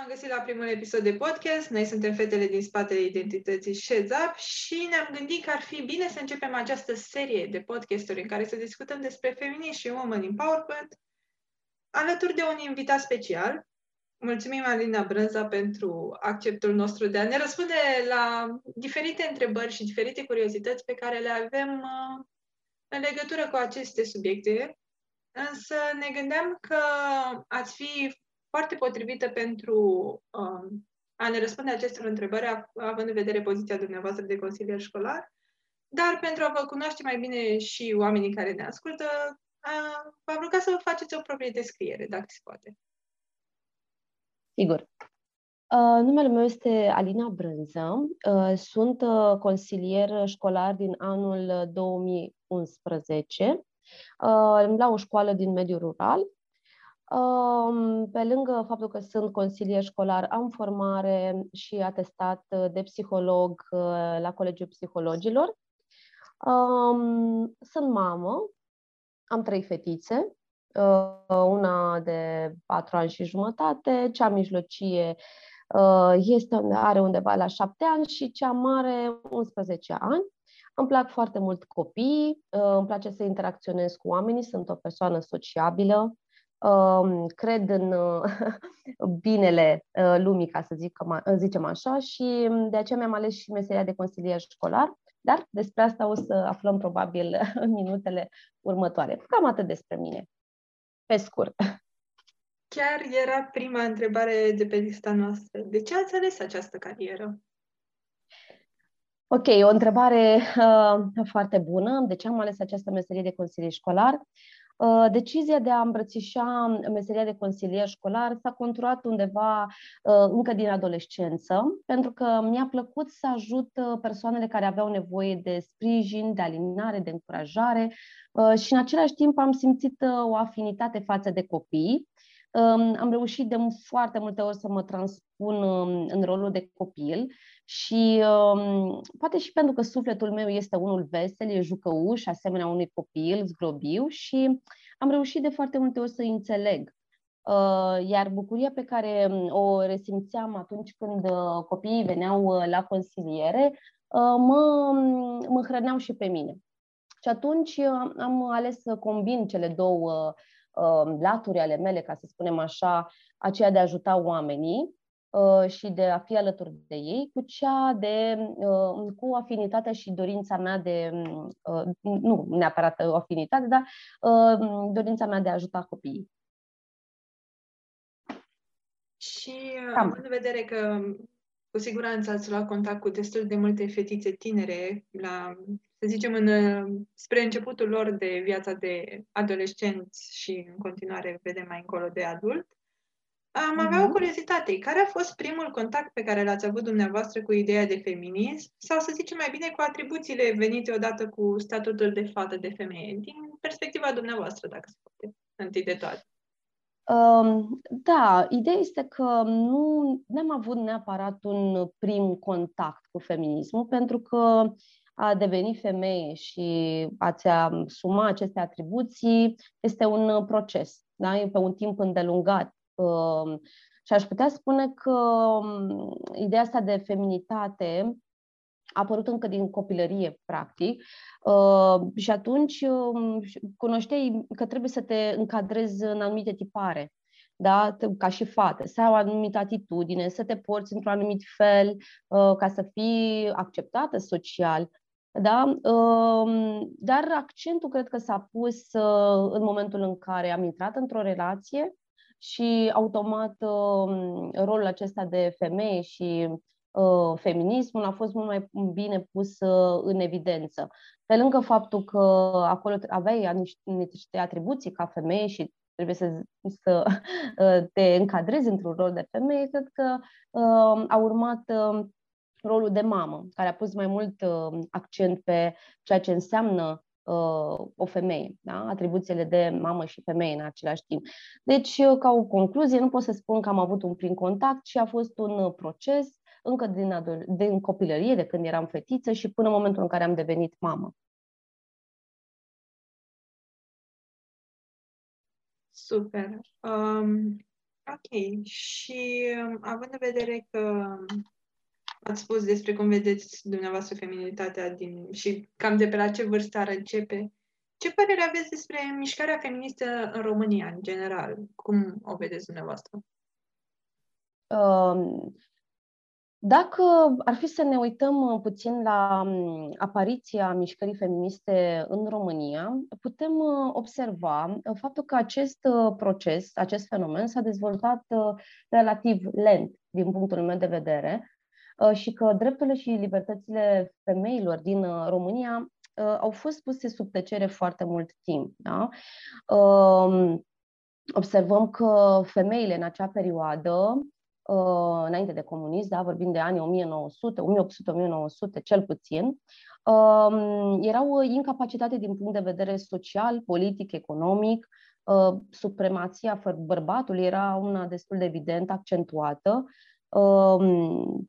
v-am găsit la primul episod de podcast. Noi suntem fetele din spatele identității Shezap și ne-am gândit că ar fi bine să începem această serie de podcasturi în care să discutăm despre feminism și woman empowerment alături de un invitat special. Mulțumim, Alina Brânza, pentru acceptul nostru de a ne răspunde la diferite întrebări și diferite curiozități pe care le avem uh, în legătură cu aceste subiecte. Însă ne gândeam că ați fi foarte potrivită pentru um, a ne răspunde acestor întrebări, având în vedere poziția dumneavoastră de consilier școlar, dar pentru a vă cunoaște mai bine și oamenii care ne ascultă, v-am rugat să vă faceți o proprie descriere, dacă se poate. Sigur. Uh, numele meu este Alina Brânză. Uh, sunt uh, consilier școlar din anul 2011 uh, la o școală din mediul rural pe lângă faptul că sunt consilier școlar, am formare și atestat de psiholog uh, la Colegiul Psihologilor. Sunt mamă, am trei fetițe, uh, una de patru ani și jumătate, cea mijlocie uh, este, are undeva la șapte ani și cea mare 11 ani. Îmi plac foarte mult copii, îmi place să interacționez cu oamenii, sunt o persoană sociabilă, cred în binele uh, lumii, ca să zic, zicem așa, și de aceea mi-am ales și meseria de consilier școlar, dar despre asta o să aflăm probabil în minutele următoare. Cam atât despre mine, pe scurt. Chiar era prima întrebare de pe lista noastră. De ce ați ales această carieră? Ok, o întrebare uh, foarte bună. De ce am ales această meserie de consilier școlar? Uh, decizia de a îmbrățișa meseria de consilier școlar s-a conturat undeva uh, încă din adolescență, pentru că mi-a plăcut să ajut uh, persoanele care aveau nevoie de sprijin, de alinare, de încurajare și în același timp am simțit o afinitate față de copii. Um, am reușit de foarte multe ori să mă transpun um, în rolul de copil și um, poate și pentru că sufletul meu este unul vesel, e jucăuș, asemenea unui copil, zgrobiu și am reușit de foarte multe ori să înțeleg. Uh, iar bucuria pe care um, o resimțeam atunci când uh, copiii veneau uh, la consiliere, uh, mă, mă hrăneau și pe mine. Și atunci uh, am ales să combin cele două uh, laturi ale mele, ca să spunem așa, aceea de a ajuta oamenii Uh, și de a fi alături de ei, cu cea de, uh, cu afinitatea și dorința mea de, uh, nu neapărat o afinitate, dar dorința mea de a ajuta copiii. Și Cam. având în vedere că cu siguranță ați luat contact cu destul de multe fetițe tinere, la, să zicem, în, spre începutul lor de viața de adolescenți și în continuare vedem mai încolo de adult, am avea uh-huh. o mhm. curiozitate. Care a fost primul contact pe care l-ați avut dumneavoastră cu ideea de feminism? Sau să zicem mai bine cu atribuțiile venite odată cu statutul de fată, de femeie, din perspectiva dumneavoastră, dacă se poate, întâi de toate? Um, da, ideea este că nu am avut neapărat un prim contact cu feminismul, pentru că a deveni femeie și a-ți asuma aceste atribuții este un proces, da? e pe un timp îndelungat Um, și aș putea spune că um, ideea asta de feminitate a apărut încă din copilărie, practic, uh, și atunci um, cunoșteai că trebuie să te încadrezi în anumite tipare, da? ca și fată, să ai o anumită atitudine, să te porți într-un anumit fel uh, ca să fii acceptată social. Da? Dar accentul cred că s-a pus uh, în momentul în care am intrat într-o relație și automat um, rolul acesta de femeie și uh, feminismul a fost mult mai bine pus uh, în evidență. Pe lângă faptul că acolo aveai niște atribuții ca femeie și trebuie să, să uh, te încadrezi într-un rol de femeie, cred că a urmat rolul de mamă, care a pus mai mult accent pe ceea ce înseamnă uh, o femeie, da? atribuțiile de mamă și femeie în același timp. Deci, uh, ca o concluzie, nu pot să spun că am avut un prim contact, ci a fost un uh, proces încă din, adol- din copilărie, de când eram fetiță și până în momentul în care am devenit mamă. Super. Um, Ok. Și um, având în vedere că ați spus despre cum vedeți dumneavoastră feminitatea din, și cam de pe la ce vârstă ar începe, ce părere aveți despre mișcarea feministă în România, în general? Cum o vedeți dumneavoastră? Um, dacă ar fi să ne uităm uh, puțin la um, apariția mișcării feministe în România, putem uh, observa uh, faptul că acest proces, acest fenomen s-a dezvoltat relativ lent din punctul meu de vedere și că drepturile și libertățile femeilor din România au fost puse sub tăcere foarte mult timp. Da? Um, observăm că femeile în acea perioadă uh, înainte de comunism, da, vorbim de anii 1900, 1800-1900 cel puțin, uh, erau incapacitate din punct de vedere social, politic, economic, uh, supremația bărbatului era una destul de evident accentuată, uh,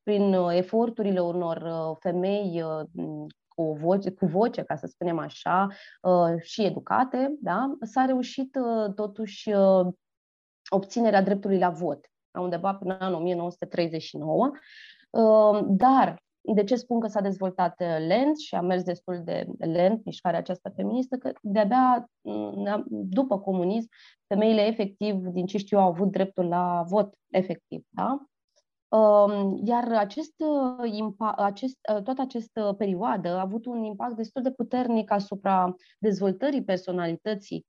prin eforturile unor uh, femei uh, cu voce, cu voce, ca să spunem așa, uh, și educate, da, s-a reușit uh, totuși obținerea dreptului la vot undeva până în 1939. Ehm, dar de ce spun că s-a dezvoltat uh, lent și a mers destul de lent mișcarea aceasta feministă? Că de-abia mm, după comunism, femeile efectiv, din ce știu, au avut dreptul la vot efectiv. Da? Ehm, iar acest, uh, acest, uh, toată această perioadă a avut un impact destul de puternic asupra dezvoltării personalității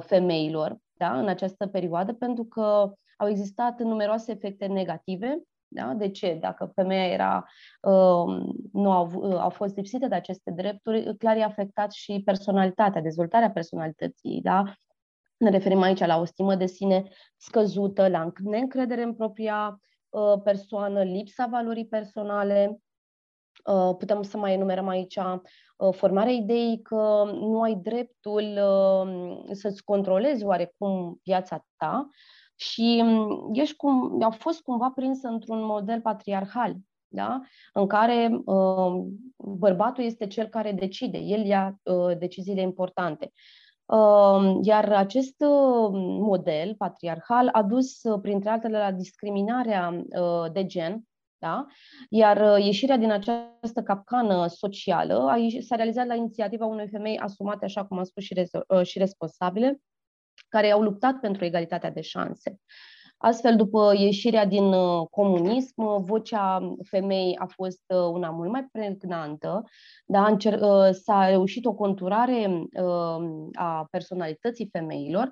femeilor da, în această perioadă, pentru că au existat numeroase efecte negative. Da? De ce? Dacă femeia era, uh, nu au, uh, au fost lipsite de aceste drepturi, clar i-a afectat și personalitatea, dezvoltarea personalității. Da? Ne referim aici la o stimă de sine scăzută, la neîncredere în propria uh, persoană, lipsa valorii personale, Uh, putem să mai enumerăm aici uh, formarea ideii că nu ai dreptul uh, să-ți controlezi oarecum viața ta și um, ești cum, au fost cumva prinsă într-un model patriarhal, da? în care uh, bărbatul este cel care decide, el ia uh, deciziile importante. Uh, iar acest uh, model patriarhal a dus, uh, printre altele, la discriminarea uh, de gen da? Iar uh, ieșirea din această capcană socială s-a realizat la inițiativa unei femei asumate, așa cum am spus, și, uh, și responsabile, care au luptat pentru egalitatea de șanse. Astfel, după ieșirea din uh, comunism, vocea femei a fost una mult mai pregnantă, da? s-a reușit o conturare a personalității femeilor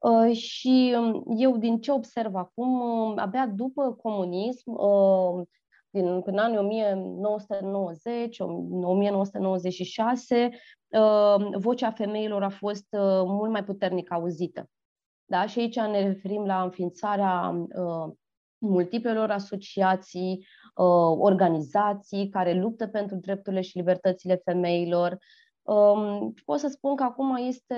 Uh, și um, eu, din ce observ acum, um, abia după comunism, uh, din până anii 1990, 1996, uh, vocea femeilor a fost mult mai puternic auzită. Da? Și aici ne referim la înființarea multiplelor asociații, organizații care luptă pentru drepturile și libertățile femeilor, Um, pot să spun că acum este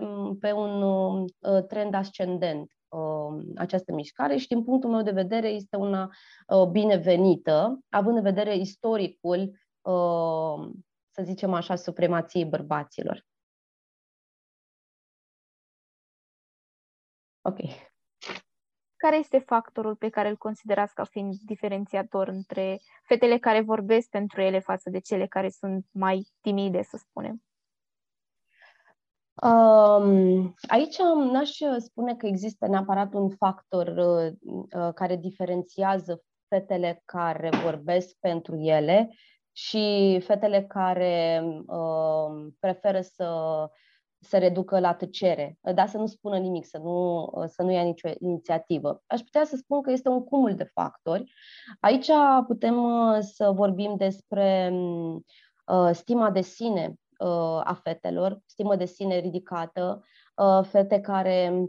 um, pe un uh, trend ascendent uh, această mișcare și din punctul meu de vedere este una uh, binevenită, având în vedere istoricul, uh, să zicem așa, supremației bărbaților. Ok. Care este factorul pe care îl considerați ca fiind diferențiator între fetele care vorbesc pentru ele față de cele care sunt mai timide, să spunem? Um, aici n-aș spune că există neapărat un factor uh, uh, care diferențiază fetele care vorbesc pentru ele și fetele care uh, preferă să se reducă la tăcere, dar să nu spună nimic, să nu, să nu ia nicio inițiativă. Aș putea să spun că este un cumul de factori. Aici putem uh, să vorbim despre uh, stima de sine uh, a fetelor, stimă de sine ridicată, uh, fete care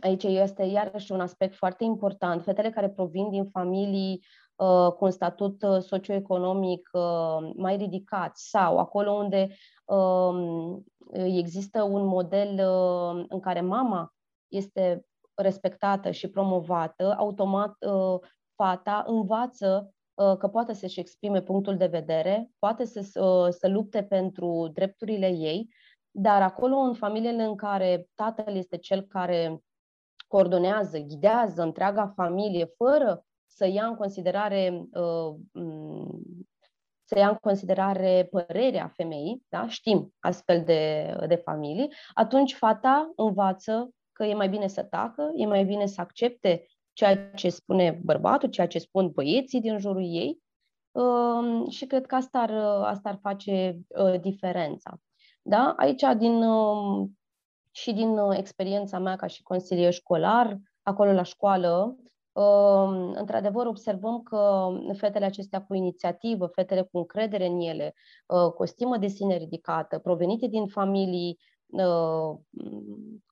Aici este iarăși un aspect foarte important. Fetele care provin din familii uh, cu un statut uh, socioeconomic uh, mai ridicat sau acolo unde uh, există un model uh, în care mama este respectată și promovată, automat uh, fata învață uh, că poate să-și exprime punctul de vedere, poate să, să lupte pentru drepturile ei, dar acolo în familiile în care tatăl este cel care coordonează, ghidează întreaga familie fără să ia în considerare să ia în considerare părerea femeii, da? știm astfel de, de familii, atunci fata învață că e mai bine să tacă, e mai bine să accepte ceea ce spune bărbatul, ceea ce spun băieții din jurul ei uh, și cred că asta ar, asta ar face uh, diferența. Da? Aici, din, uh, și din uh, experiența mea ca și consilier școlar, acolo la școală, uh, într-adevăr observăm că fetele acestea cu inițiativă, fetele cu încredere în ele, uh, cu o stimă de sine ridicată, provenite din familii uh,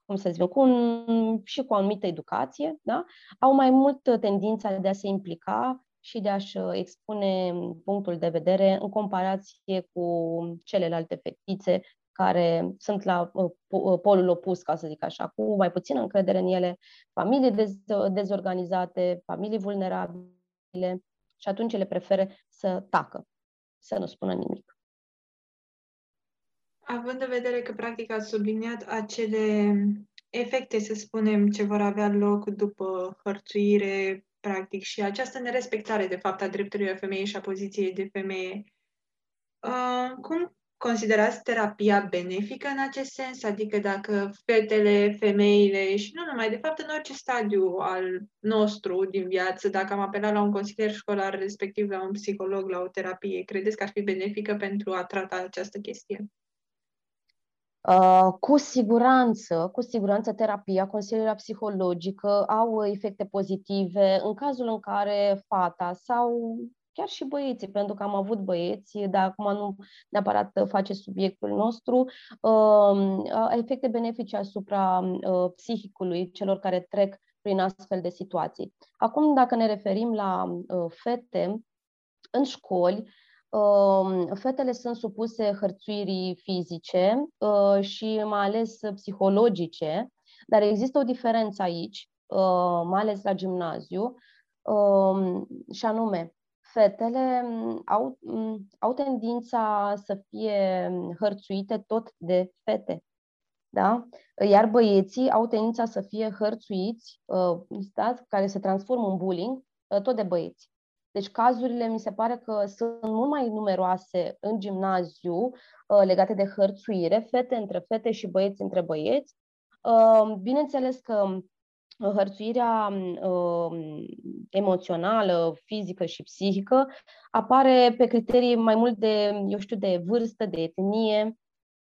cum să zic, cu un, și cu o anumită educație, da? au mai mult tendința de a se implica și de a-și expune punctul de vedere în comparație cu celelalte fetițe care sunt la uh, uh, polul opus, ca să zic așa, cu mai puțină încredere în ele, familii dez- dezorganizate, familii vulnerabile și atunci ele preferă să tacă, să nu spună nimic. Având în vedere că, practic, ați subliniat acele efecte, să spunem, ce vor avea loc după hărțuire, practic, și această nerespectare, de fapt, a drepturilor femeii și a poziției de femeie, uh, cum considerați terapia benefică în acest sens? Adică dacă fetele, femeile și nu numai, de fapt în orice stadiu al nostru din viață, dacă am apelat la un consilier școlar, respectiv la un psiholog, la o terapie, credeți că ar fi benefică pentru a trata această chestie? Uh, cu siguranță, cu siguranță terapia, consilierea psihologică au efecte pozitive în cazul în care fata sau chiar și băieții, pentru că am avut băieți, dar acum nu neapărat face subiectul nostru, uh, efecte benefice asupra uh, psihicului celor care trec prin astfel de situații. Acum, dacă ne referim la fete, în școli, fetele sunt supuse hărțuirii fizice uh, și mai ales psihologice, dar există o diferență aici, uh, mai ales la gimnaziu, um, și anume, fetele mm, au, mm, au tendința să fie hărțuite tot de fete. Da? Iar băieții au tendința să fie hărțuiți, uh, da? care se transformă în bullying, tot de băieți. Deci cazurile mi se pare că sunt mult mai numeroase în gimnaziu uh, legate de hărțuire, fete între fete și băieți între băieți. Uh, bineînțeles că uh, hărțuirea emoțională, fizică și psihică apare pe criterii mai mult de, eu știu, de vârstă, de etnie,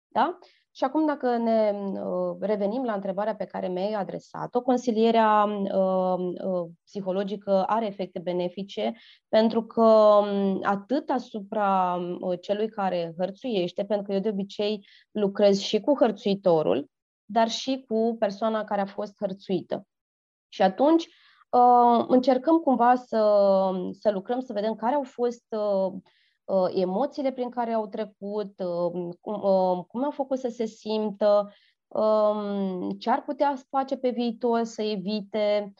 da? Și acum, dacă ne uh, revenim la întrebarea pe care mi-ai adresat-o, consilierea uh, uh, psihologică are efecte benefice pentru că um, atât asupra celui care hărțuiește, pentru că eu de obicei lucrez și cu hărțuitorul, dar și cu persoana care a fost hărțuită. Și atunci încercăm cumva să, să lucrăm, să vedem care au fost Uh, emoțiile prin care au trecut, uh, cum, uh, cum au făcut să se simtă, um, ce ar putea face pe viitor să evite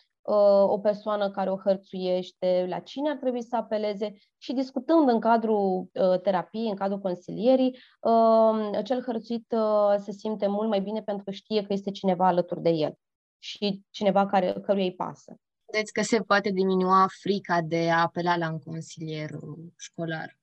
o persoană care o hărțuiește, la cine ar trebui să apeleze. Și discutând în cadrul terapiei, în cadrul consilierii, um, cel hărțuit se simte mult mai bine pentru că știe că este cineva alături de el și cineva care, căruia îi pasă. Credeți că se poate diminua frica de a apela la un consilier școlar?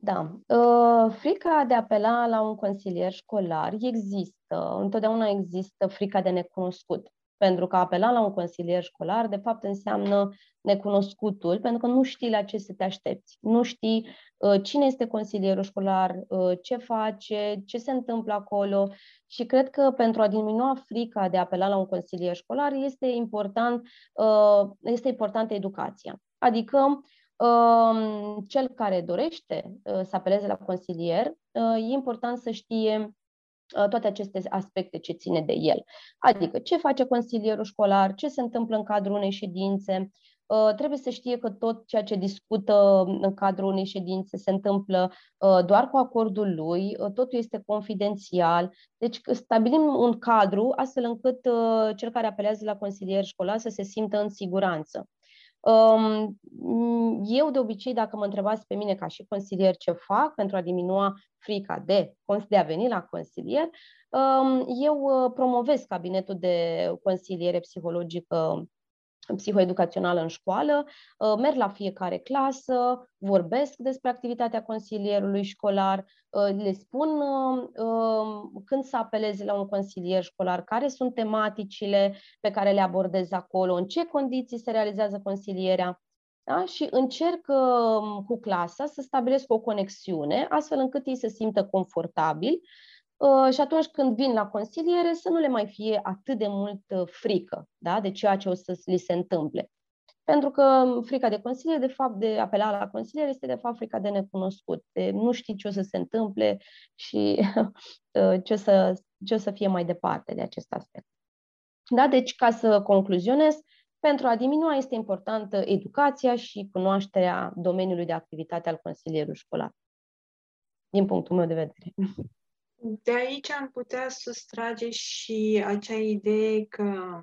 Da. Uh, frica de a apela la un consilier școlar există. Întotdeauna există frica de necunoscut. Pentru că apela la un consilier școlar, de fapt, înseamnă necunoscutul, pentru că nu știi la ce să te aștepți. Nu știi uh, cine este consilierul școlar, uh, ce face, ce se întâmplă acolo. Și cred că pentru a diminua frica de a apela la un consilier școlar este important, uh, este importantă educația. Adică cel care dorește uh, să apeleze la consilier, uh, e important să știe uh, toate aceste aspecte ce ține de el. Adică ce face consilierul școlar, ce se întâmplă în cadrul unei ședințe, trebuie să știe că tot ceea ce discută în cadrul unei ședințe se întâmplă doar cu acordul lui, totul este confidențial. Deci stabilim un cadru astfel încât cel care apelează la consilier școlar să se simtă în siguranță. Um, eu, de obicei, dacă mă întrebați pe mine ca și consilier ce fac pentru a diminua frica de, de a veni la consilier, um, eu uh, promovez cabinetul de consiliere psihologică psihoeducațională în școală, uh, merg la fiecare clasă, vorbesc despre activitatea consilierului școlar, uh, le spun um, când să apeleze la un consilier școlar, care sunt tematicile pe care le abordez acolo, în ce condiții se realizează consilierea. Da? Și încerc um, cu clasa să stabilesc o conexiune, astfel încât ei să simtă confortabil Uh, și atunci când vin la consiliere să nu le mai fie atât de mult uh, frică da? de ceea ce o să li se întâmple. Pentru că frica de consiliere, de fapt, de apela la consiliere, este de fapt frica de necunoscut. De nu știi ce o să se întâmple și uh, ce o să, ce o să fie mai departe de acest aspect. Da? Deci, ca să concluzionez, pentru a diminua este importantă educația și cunoașterea domeniului de activitate al consilierului școlar, din punctul meu de vedere. De aici am putea sustrage și acea idee că,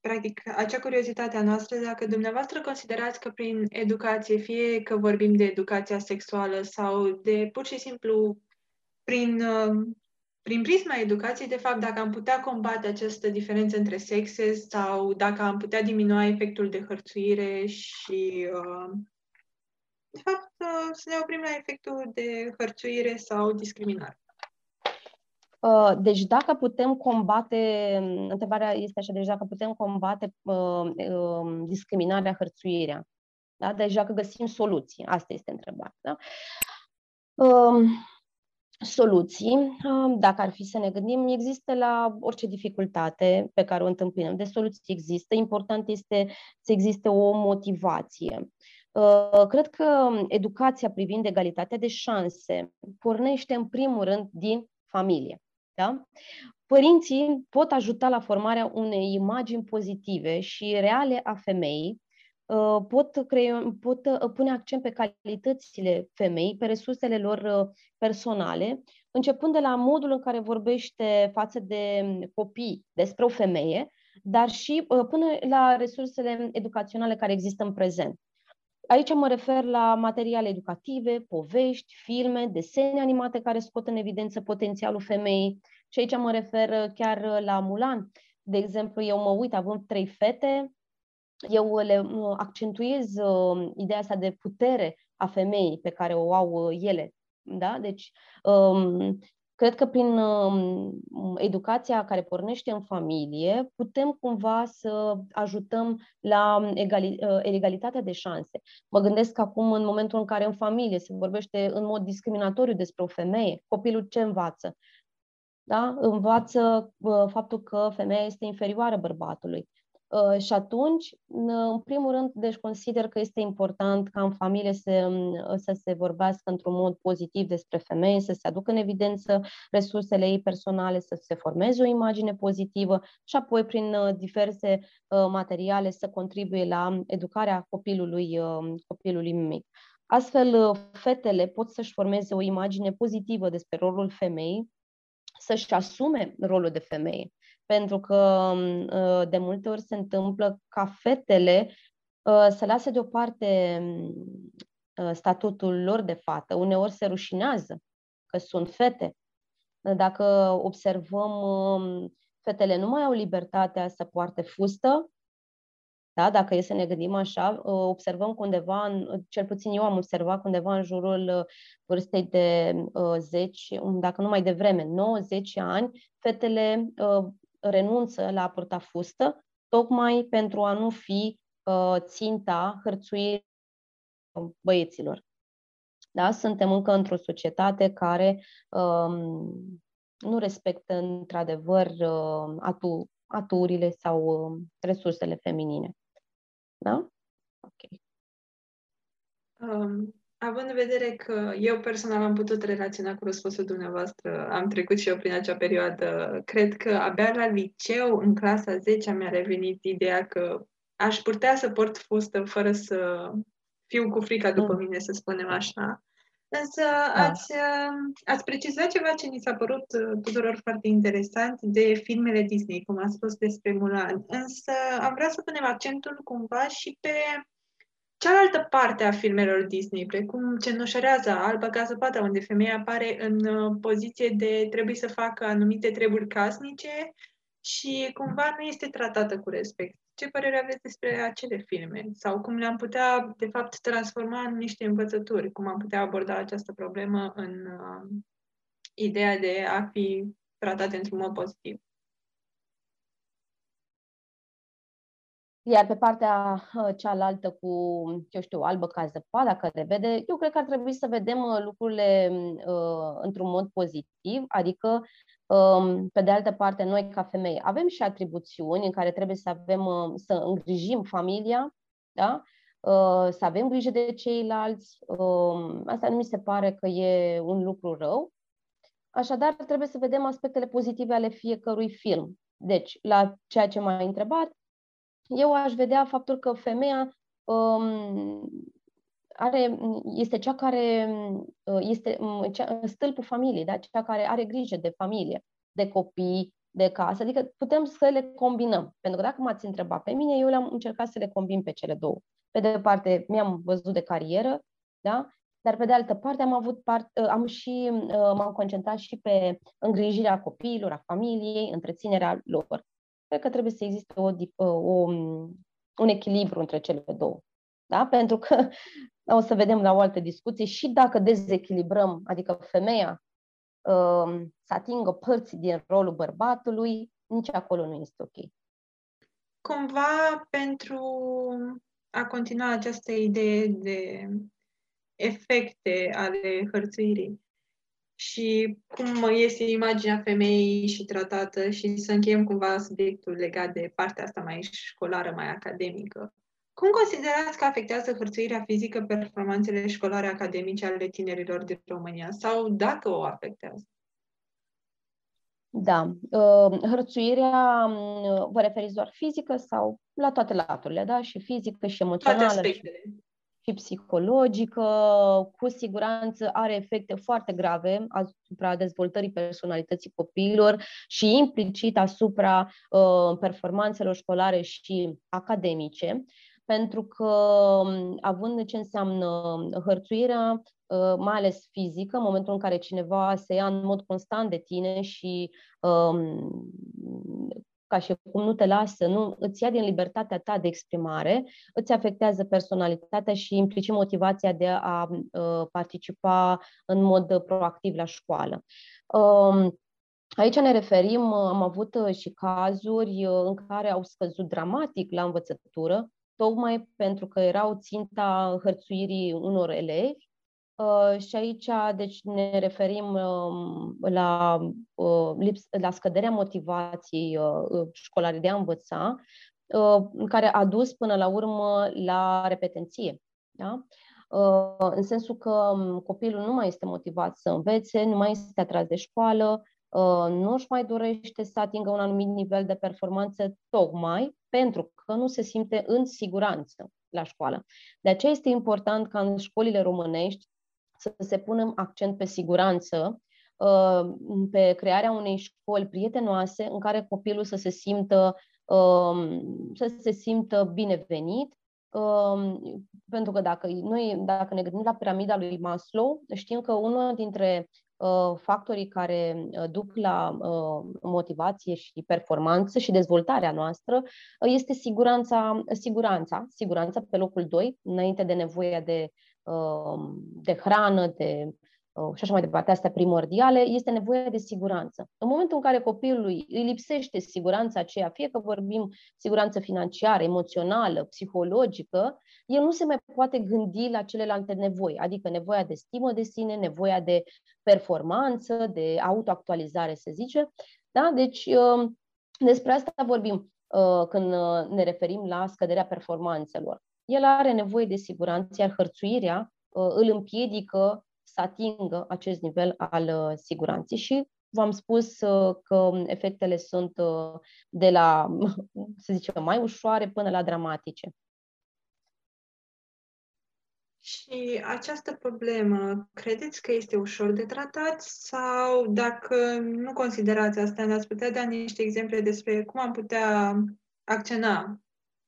practic, acea curiozitate a noastră, dacă dumneavoastră considerați că prin educație, fie că vorbim de educația sexuală sau de pur și simplu prin, prin prisma educației, de fapt, dacă am putea combate această diferență între sexe sau dacă am putea diminua efectul de hărțuire și, de fapt, să ne oprim la efectul de hărțuire sau discriminare. Uh, deci dacă putem combate, întrebarea este așa, deci dacă putem combate uh, uh, discriminarea, hărțuirea, da? deci dacă găsim soluții, asta este întrebarea. Da? Uh, soluții, uh, dacă ar fi să ne gândim, există la orice dificultate pe care o întâmpinăm. De soluții există, important este să existe o motivație. Uh, cred că educația privind egalitatea de șanse pornește în primul rând din familie. Da? Părinții pot ajuta la formarea unei imagini pozitive și reale a femeii, uh, pot, crea, pot uh, pune accent pe calitățile femei, pe resursele lor uh, personale, începând de la modul în care vorbește față de copii despre o femeie, dar și până la resursele educaționale care există în prezent. Aici mă refer la materiale educative, povești, filme, desene animate care scot în evidență potențialul femeii. Și aici mă refer chiar la Mulan. De exemplu, eu mă uit, având trei fete, eu le accentuez uh, ideea asta de putere a femeii pe care o au uh, ele. Da? Deci, um, Cred că prin um, educația care pornește în familie putem cumva să ajutăm la egali, uh, egalitatea de șanse. Mă gândesc acum în momentul în care în familie se vorbește în mod discriminatoriu despre o femeie, copilul ce învață? Da? Învață uh, faptul că femeia este inferioară bărbatului. Uh, și atunci, în primul rând, deci consider că este important ca în familie să, um, să se vorbească într-un mod pozitiv despre femei, să se aducă în evidență resursele ei personale, să se formeze o imagine pozitivă și apoi prin uh, diverse uh, materiale să contribuie la educarea copilului, copilului mic. Astfel, fetele pot să-și formeze o imagine pozitivă despre rolul femeii, să-și asume rolul de femeie pentru că uh, de multe ori se întâmplă ca fetele uh, să lase deoparte uh, statutul lor de fată. Uneori se rușinează că sunt fete. Dacă observăm, um, fetele nu mai au libertatea să poarte fustă, da? Dacă e să ne gândim așa, observăm că undeva, cel puțin eu am observat undeva în jurul vârstei de 10, dacă nu mai devreme, 9-10 ani, fetele renunță la a purta fustă, tocmai pentru a nu fi uh, ținta hărțuirii băieților. Da? Suntem încă într-o societate care um, nu respectă într-adevăr uh, atu- aturile sau uh, resursele feminine. Da? Ok. Um, având în vedere că eu personal am putut relaționa cu răspunsul dumneavoastră, am trecut și eu prin acea perioadă, cred că abia la liceu, în clasa 10 mi-a revenit ideea că aș putea să port fustă fără să fiu cu frica după mm. mine, să spunem așa. Însă da. ați, ați precizat ceva ce ni s-a părut uh, tuturor foarte interesant de filmele Disney, cum a spus despre Mulan. Însă am vrea să punem accentul cumva și pe cealaltă parte a filmelor Disney, precum Cenușăreaza, Alba ca zăpada, unde femeia apare în uh, poziție de trebuie să facă anumite treburi casnice și cumva nu este tratată cu respect. Ce părere aveți despre acele filme? Sau cum le-am putea, de fapt, transforma în niște învățături? Cum am putea aborda această problemă în uh, ideea de a fi tratate într-un mod pozitiv? Iar pe partea uh, cealaltă cu, eu știu, albă ca zăpada, care vede, eu cred că ar trebui să vedem uh, lucrurile uh, într-un mod pozitiv, adică, um, pe de altă parte, noi ca femei avem și atribuțiuni în care trebuie să avem, uh, să îngrijim familia, da? Uh, să avem grijă de ceilalți. Uh, asta nu mi se pare că e un lucru rău. Așadar, trebuie să vedem aspectele pozitive ale fiecărui film. Deci, la ceea ce m-a întrebat, eu aș vedea faptul că femeia um, are, este cea care uh, este um, cea, stâlpul familiei, da? cea care are grijă de familie, de copii, de casă. Adică putem să le combinăm. Pentru că dacă m-ați întrebat pe mine, eu le-am încercat să le combin pe cele două. Pe de parte, mi-am văzut de carieră, da? dar pe de altă parte am avut part, uh, am și, uh, m-am concentrat și pe îngrijirea copiilor, a familiei, întreținerea lor cred că trebuie să existe o, o, un echilibru între cele două. Da? Pentru că o să vedem la o altă discuție și dacă dezechilibrăm, adică femeia uh, să atingă părți din rolul bărbatului, nici acolo nu este ok. Cumva pentru a continua această idee de efecte ale hărțuirii, și cum este imaginea femeii și tratată și să încheiem cumva subiectul legat de partea asta mai școlară, mai academică. Cum considerați că afectează hărțuirea fizică performanțele școlare academice ale tinerilor din România sau dacă o afectează? Da. Uh, hărțuirea, um, vă referiți doar fizică sau la toate laturile, da? Și fizică și emoțională. Toate aspectele. Și și psihologică, cu siguranță are efecte foarte grave asupra dezvoltării personalității copiilor și implicit asupra uh, performanțelor școlare și academice, pentru că, um, având ce înseamnă hărțuirea, uh, mai ales fizică, în momentul în care cineva se ia în mod constant de tine și um, ca și cum nu te lasă, nu îți ia din libertatea ta de exprimare, îți afectează personalitatea și implicit motivația de a uh, participa în mod proactiv la școală. Um, aici ne referim, am avut uh, și cazuri uh, în care au scăzut dramatic la învățătură, tocmai pentru că erau ținta hărțuirii unor elevi Uh, și aici, deci, ne referim um, la, uh, lips, la scăderea motivației uh, școlarii de a învăța, care a dus până la urmă la repetenție. Da? În sensul că um, copilul nu mai este motivat să învețe, nu mai este atras de școală, nu își mai dorește să atingă un anumit nivel de performanță, tocmai pentru că nu se simte în siguranță la școală. De aceea este important ca în școlile românești să se pună accent pe siguranță, uh, pe crearea unei școli prietenoase în care copilul să se simtă, um, să se simtă binevenit, um, pentru că dacă noi, dacă ne gândim la piramida lui Maslow, știm că unul dintre uh, factorii care uh, duc la motivație și performanță și dezvoltarea noastră este siguranța, siguranța, siguranța pe locul 2, înainte de nevoia de Um, de hrană, de uh, și așa mai departe, astea primordiale, este nevoie de siguranță. În momentul în care copilului îi lipsește siguranța aceea, fie că vorbim siguranță financiară, emoțională, psihologică, el nu se mai poate gândi la celelalte nevoi, adică nevoia de stimă de sine, nevoia de performanță, de autoactualizare, se zice. Da? Deci, um, despre asta vorbim uh, când uh, ne referim la scăderea performanțelor el are nevoie de siguranță, iar hărțuirea uh, îl împiedică să atingă acest nivel al uh, siguranței. Și v-am spus uh, că efectele sunt de la, să zicem, mai ușoare până la dramatice. Și această problemă, credeți că este ușor de tratat? Sau dacă nu considerați asta, ne-ați putea da niște exemple despre cum am putea acționa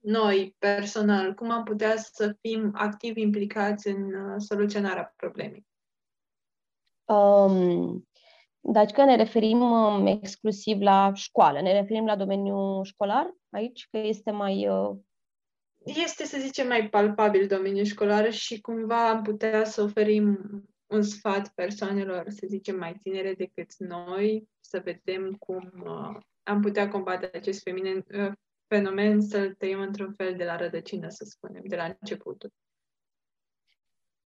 noi, personal, cum am putea să fim activ implicați în uh, soluționarea problemei? Um, deci că ne referim um, exclusiv la școală, ne referim la domeniul școlar aici, că este mai... Uh... Este, să zicem, mai palpabil domeniul școlar și cumva am putea să oferim un sfat persoanelor, să zicem, mai tinere decât noi, să vedem cum uh, am putea combate acest feminin, uh, fenomen, să-l tăiem într-un fel de la rădăcină, să spunem, de la începutul.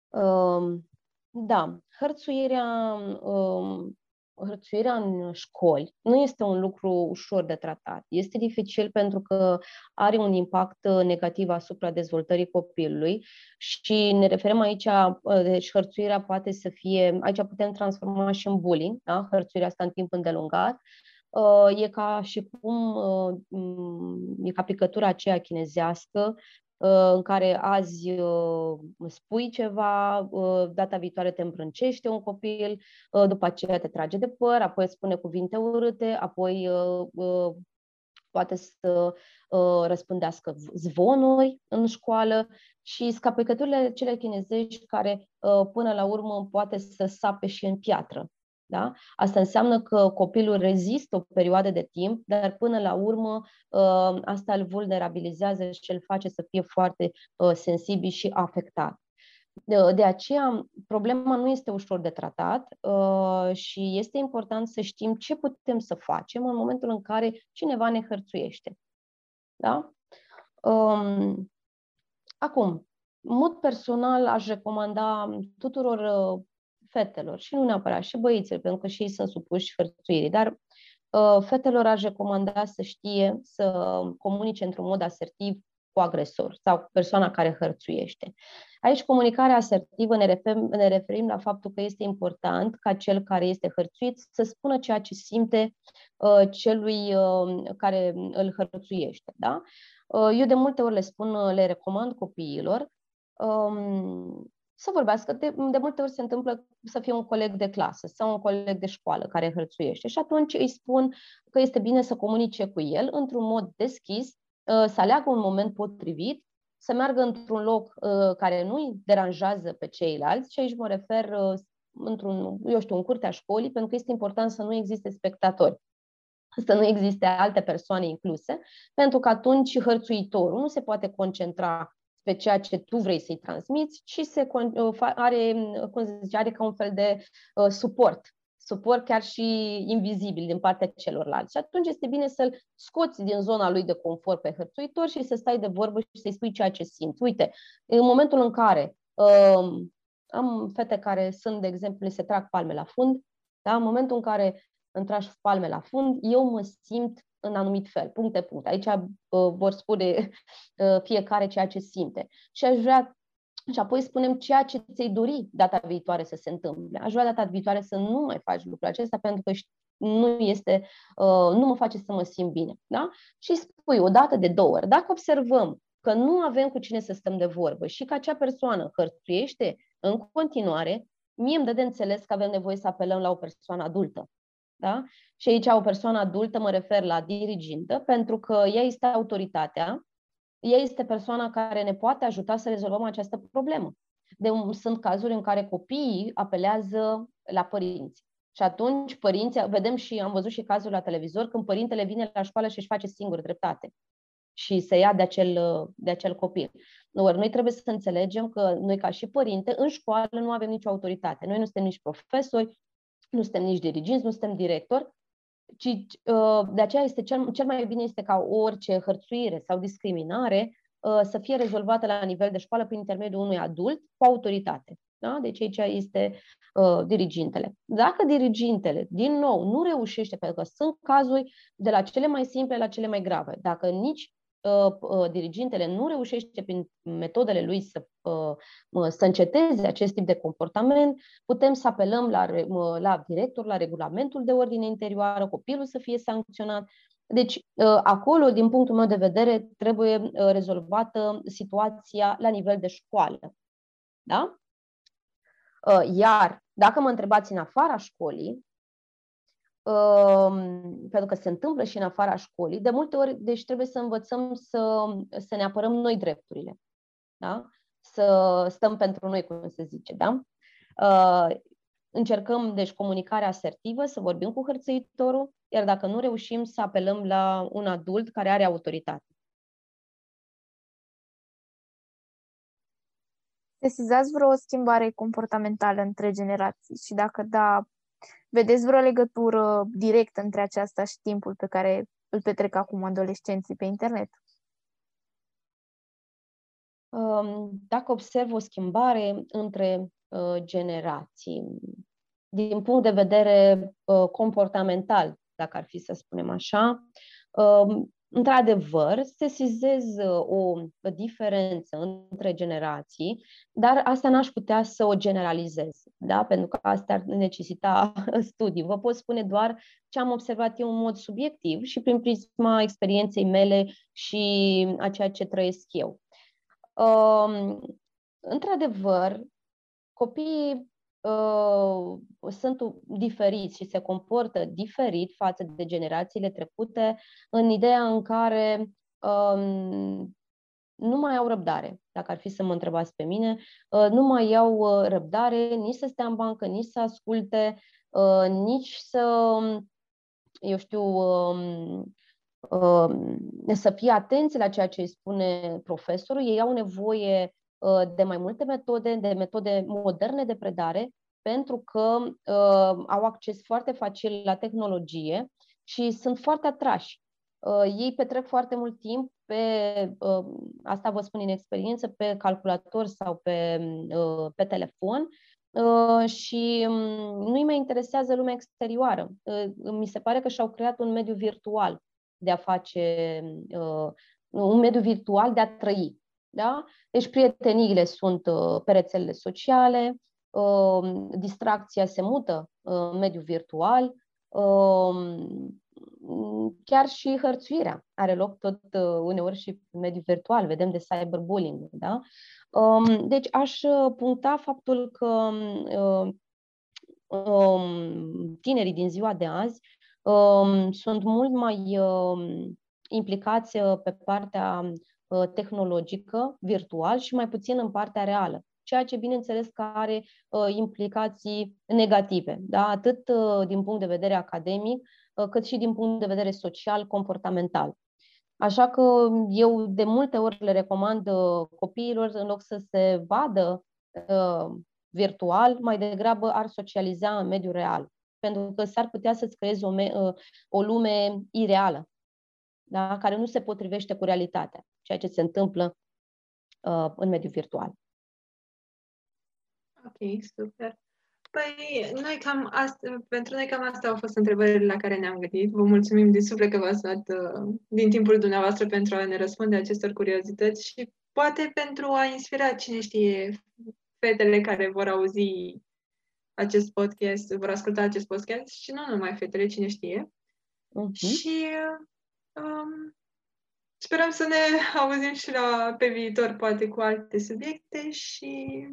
Um, da, hărțuirea um, hărțuirea în școli nu este un lucru ușor de tratat. Este dificil pentru că are un impact negativ asupra dezvoltării copilului și ne referim aici, deci hărțuirea poate să fie, aici putem transforma și în bullying, da? hărțuirea asta în timp îndelungat, e ca și cum e ca picătura aceea chinezească Uh, în care azi uh, spui ceva, uh, data viitoare te îmbrâncește un copil, după aceea te trage de păr, apoi îți spune cuvinte urâte, apoi poate să răspândească zvonuri în școală și scapecăturile cele chinezești care până la urmă poate să sape și în piatră. Da? Asta înseamnă că copilul rezistă o perioadă de timp, dar până la urmă ă, asta îl vulnerabilizează și îl face să fie foarte ă, sensibil și afectat. De aceea, problema nu este ușor de tratat ă, și este important să știm ce putem să facem în momentul în care cineva ne hărțuiește. Da? Acum, în mod personal, aș recomanda tuturor fetelor și nu neapărat și băieților, pentru că și ei sunt supuși hărțuirii, dar uh, fetelor aș recomanda să știe să comunice într-un mod asertiv cu agresor sau cu persoana care hărțuiește. Aici comunicarea asertivă ne referim, ne referim la faptul că este important ca cel care este hărțuit să spună ceea ce simte uh, celui uh, care îl hărțuiește. Da? Uh, eu de multe ori le spun, le recomand copiilor um, să vorbească. De, de multe ori se întâmplă să fie un coleg de clasă sau un coleg de școală care hărțuiește și atunci îi spun că este bine să comunice cu el într-un mod deschis, uh, să aleagă un moment potrivit, să meargă într-un loc uh, care nu îi deranjează pe ceilalți și aici mă refer uh, într-un, eu știu, în curtea școlii, pentru că este important să nu existe spectatori să nu existe alte persoane incluse, pentru că atunci hărțuitorul nu se poate concentra pe ceea ce tu vrei să-i transmiți, ci se uh, are, cum se zice, are ca un fel de uh, suport suport chiar și invizibil din partea celorlalți. Și atunci este bine să-l scoți din zona lui de confort pe hărțuitor și să stai de vorbă și să-i spui ceea ce simți. Uite, în momentul în care uh, am fete care sunt, de exemplu, se trag palme la fund, da? în momentul în care îmi tragi palme la fund, eu mă simt în anumit fel, puncte, puncte. Aici uh, vor spune uh, fiecare ceea ce simte. Și aș vrea și apoi spunem ceea ce ți-ai dori data viitoare să se întâmple. Aș vrea data viitoare să nu mai faci lucrul acesta pentru că nu este, uh, nu mă face să mă simt bine. Da? Și spui o dată de două ori. Dacă observăm că nu avem cu cine să stăm de vorbă și că acea persoană hărțuiește în continuare, mie îmi dă de înțeles că avem nevoie să apelăm la o persoană adultă. Da? Și aici o persoană adultă mă refer la dirigintă, pentru că ea este autoritatea, ea este persoana care ne poate ajuta să rezolvăm această problemă. De, sunt cazuri în care copiii apelează la părinți. Și atunci părinții, vedem și am văzut și cazul la televizor, când părintele vine la școală și își face singur dreptate și se ia de acel, de acel copil. Ori noi trebuie să înțelegem că noi ca și părinte în școală nu avem nicio autoritate. Noi nu suntem nici profesori, nu suntem nici diriginți, nu suntem directori, ci uh, de aceea este cel, cel mai bine este ca orice hărțuire sau discriminare uh, să fie rezolvată la nivel de școală prin intermediul unui adult cu autoritate. Da? Deci aici este uh, dirigintele. Dacă dirigintele, din nou, nu reușește, pentru că sunt cazuri de la cele mai simple la cele mai grave, dacă nici Uh, uh, dirigintele nu reușește prin metodele lui să, uh, să înceteze acest tip de comportament, putem să apelăm la, la director, la regulamentul de ordine interioară, copilul să fie sancționat. Deci, acolo, din punctul meu de vedere, trebuie rezolvată situația la nivel de școală. Da? Iar, dacă mă întrebați în afara școlii, um, pentru că se întâmplă și în afara școlii, de multe ori, deci trebuie să învățăm să, să ne apărăm noi drepturile. Da? Să stăm pentru noi, cum se zice. Da? Uh, încercăm, deci, comunicarea asertivă, să vorbim cu hărțăitorul, iar dacă nu reușim, să apelăm la un adult care are autoritate. Sesizați vreo schimbare comportamentală între generații și dacă da, vedeți vreo legătură directă între aceasta și timpul pe care îl petrec acum adolescenții pe internet? Um, dacă observ o schimbare între uh, generații, din punct de vedere uh, comportamental, dacă ar fi să spunem așa, um, într-adevăr, se sizez o diferență între generații, dar asta n-aș putea să o generalizez, da? pentru că asta ar necesita studii. Vă pot spune doar ce am observat eu în mod subiectiv și prin prisma experienței mele și a ceea ce trăiesc eu. Um, într-adevăr, copiii uh, sunt diferiți și se comportă diferit față de generațiile trecute în ideea în care um, nu mai au răbdare, dacă ar fi să mă întrebați pe mine, uh, nu mai au uh, răbdare nici să stea în bancă, nici să asculte, uh, nici să, eu știu, um, um, să fie atenți la ceea ce îi spune profesorul. Ei au nevoie Uh, de mai multe metode, de metode moderne de predare, pentru că uh, au acces foarte facil la tehnologie și sunt foarte atrași. Uh, ei petrec foarte mult timp pe, uh, asta vă spun în experiență, pe calculator sau pe, uh, pe telefon uh, și um, nu îi mai interesează lumea exterioară. Mi se pare că și-au creat un mediu virtual de a face, un mediu virtual de a trăi. Da? Deci prieteniile sunt uh, pe rețelele sociale, uh, distracția se mută în mediul virtual, uh, chiar și hărțuirea are loc tot uneori și în mediul virtual, vedem de cyberbullying. Da? Um, deci aș puncta faptul că um, tinerii din ziua de azi um, sunt mult mai implicați pe partea Uh, tehnologică, virtual și mai puțin în partea reală. Ceea ce, bineînțeles, că are uh, implicații negative, da? atât uh, din punct de vedere academic, cât și din punct de vedere social, comportamental. Așa că eu de multe ori le recomand copiilor, în loc să se vadă virtual, mai degrabă ar socializa în mediul real. Pentru că s-ar putea să-ți creezi o, o lume ireală, da? care nu se potrivește cu realitatea, ceea ce se întâmplă uh, în mediul virtual. Ok, super. Păi, noi cam asta, pentru noi cam asta au fost întrebările la care ne-am gândit. Vă mulțumim din suflet că v-ați dat uh, din timpul dumneavoastră pentru a ne răspunde acestor curiozități și poate pentru a inspira, cine știe, fetele care vor auzi acest podcast, vor asculta acest podcast și nu numai fetele, cine știe. Uh-huh. Și Um, sperăm să ne auzim și la, pe viitor, poate cu alte subiecte și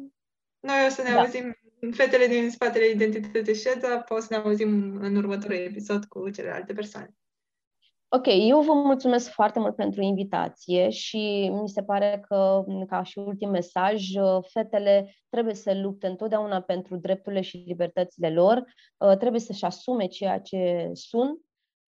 noi o să ne da. auzim, fetele din spatele identității Ședza, o să ne auzim în următorul episod cu celelalte persoane. Ok, eu vă mulțumesc foarte mult pentru invitație și mi se pare că, ca și ultim mesaj, fetele trebuie să lupte întotdeauna pentru drepturile și libertățile lor, uh, trebuie să-și asume ceea ce sunt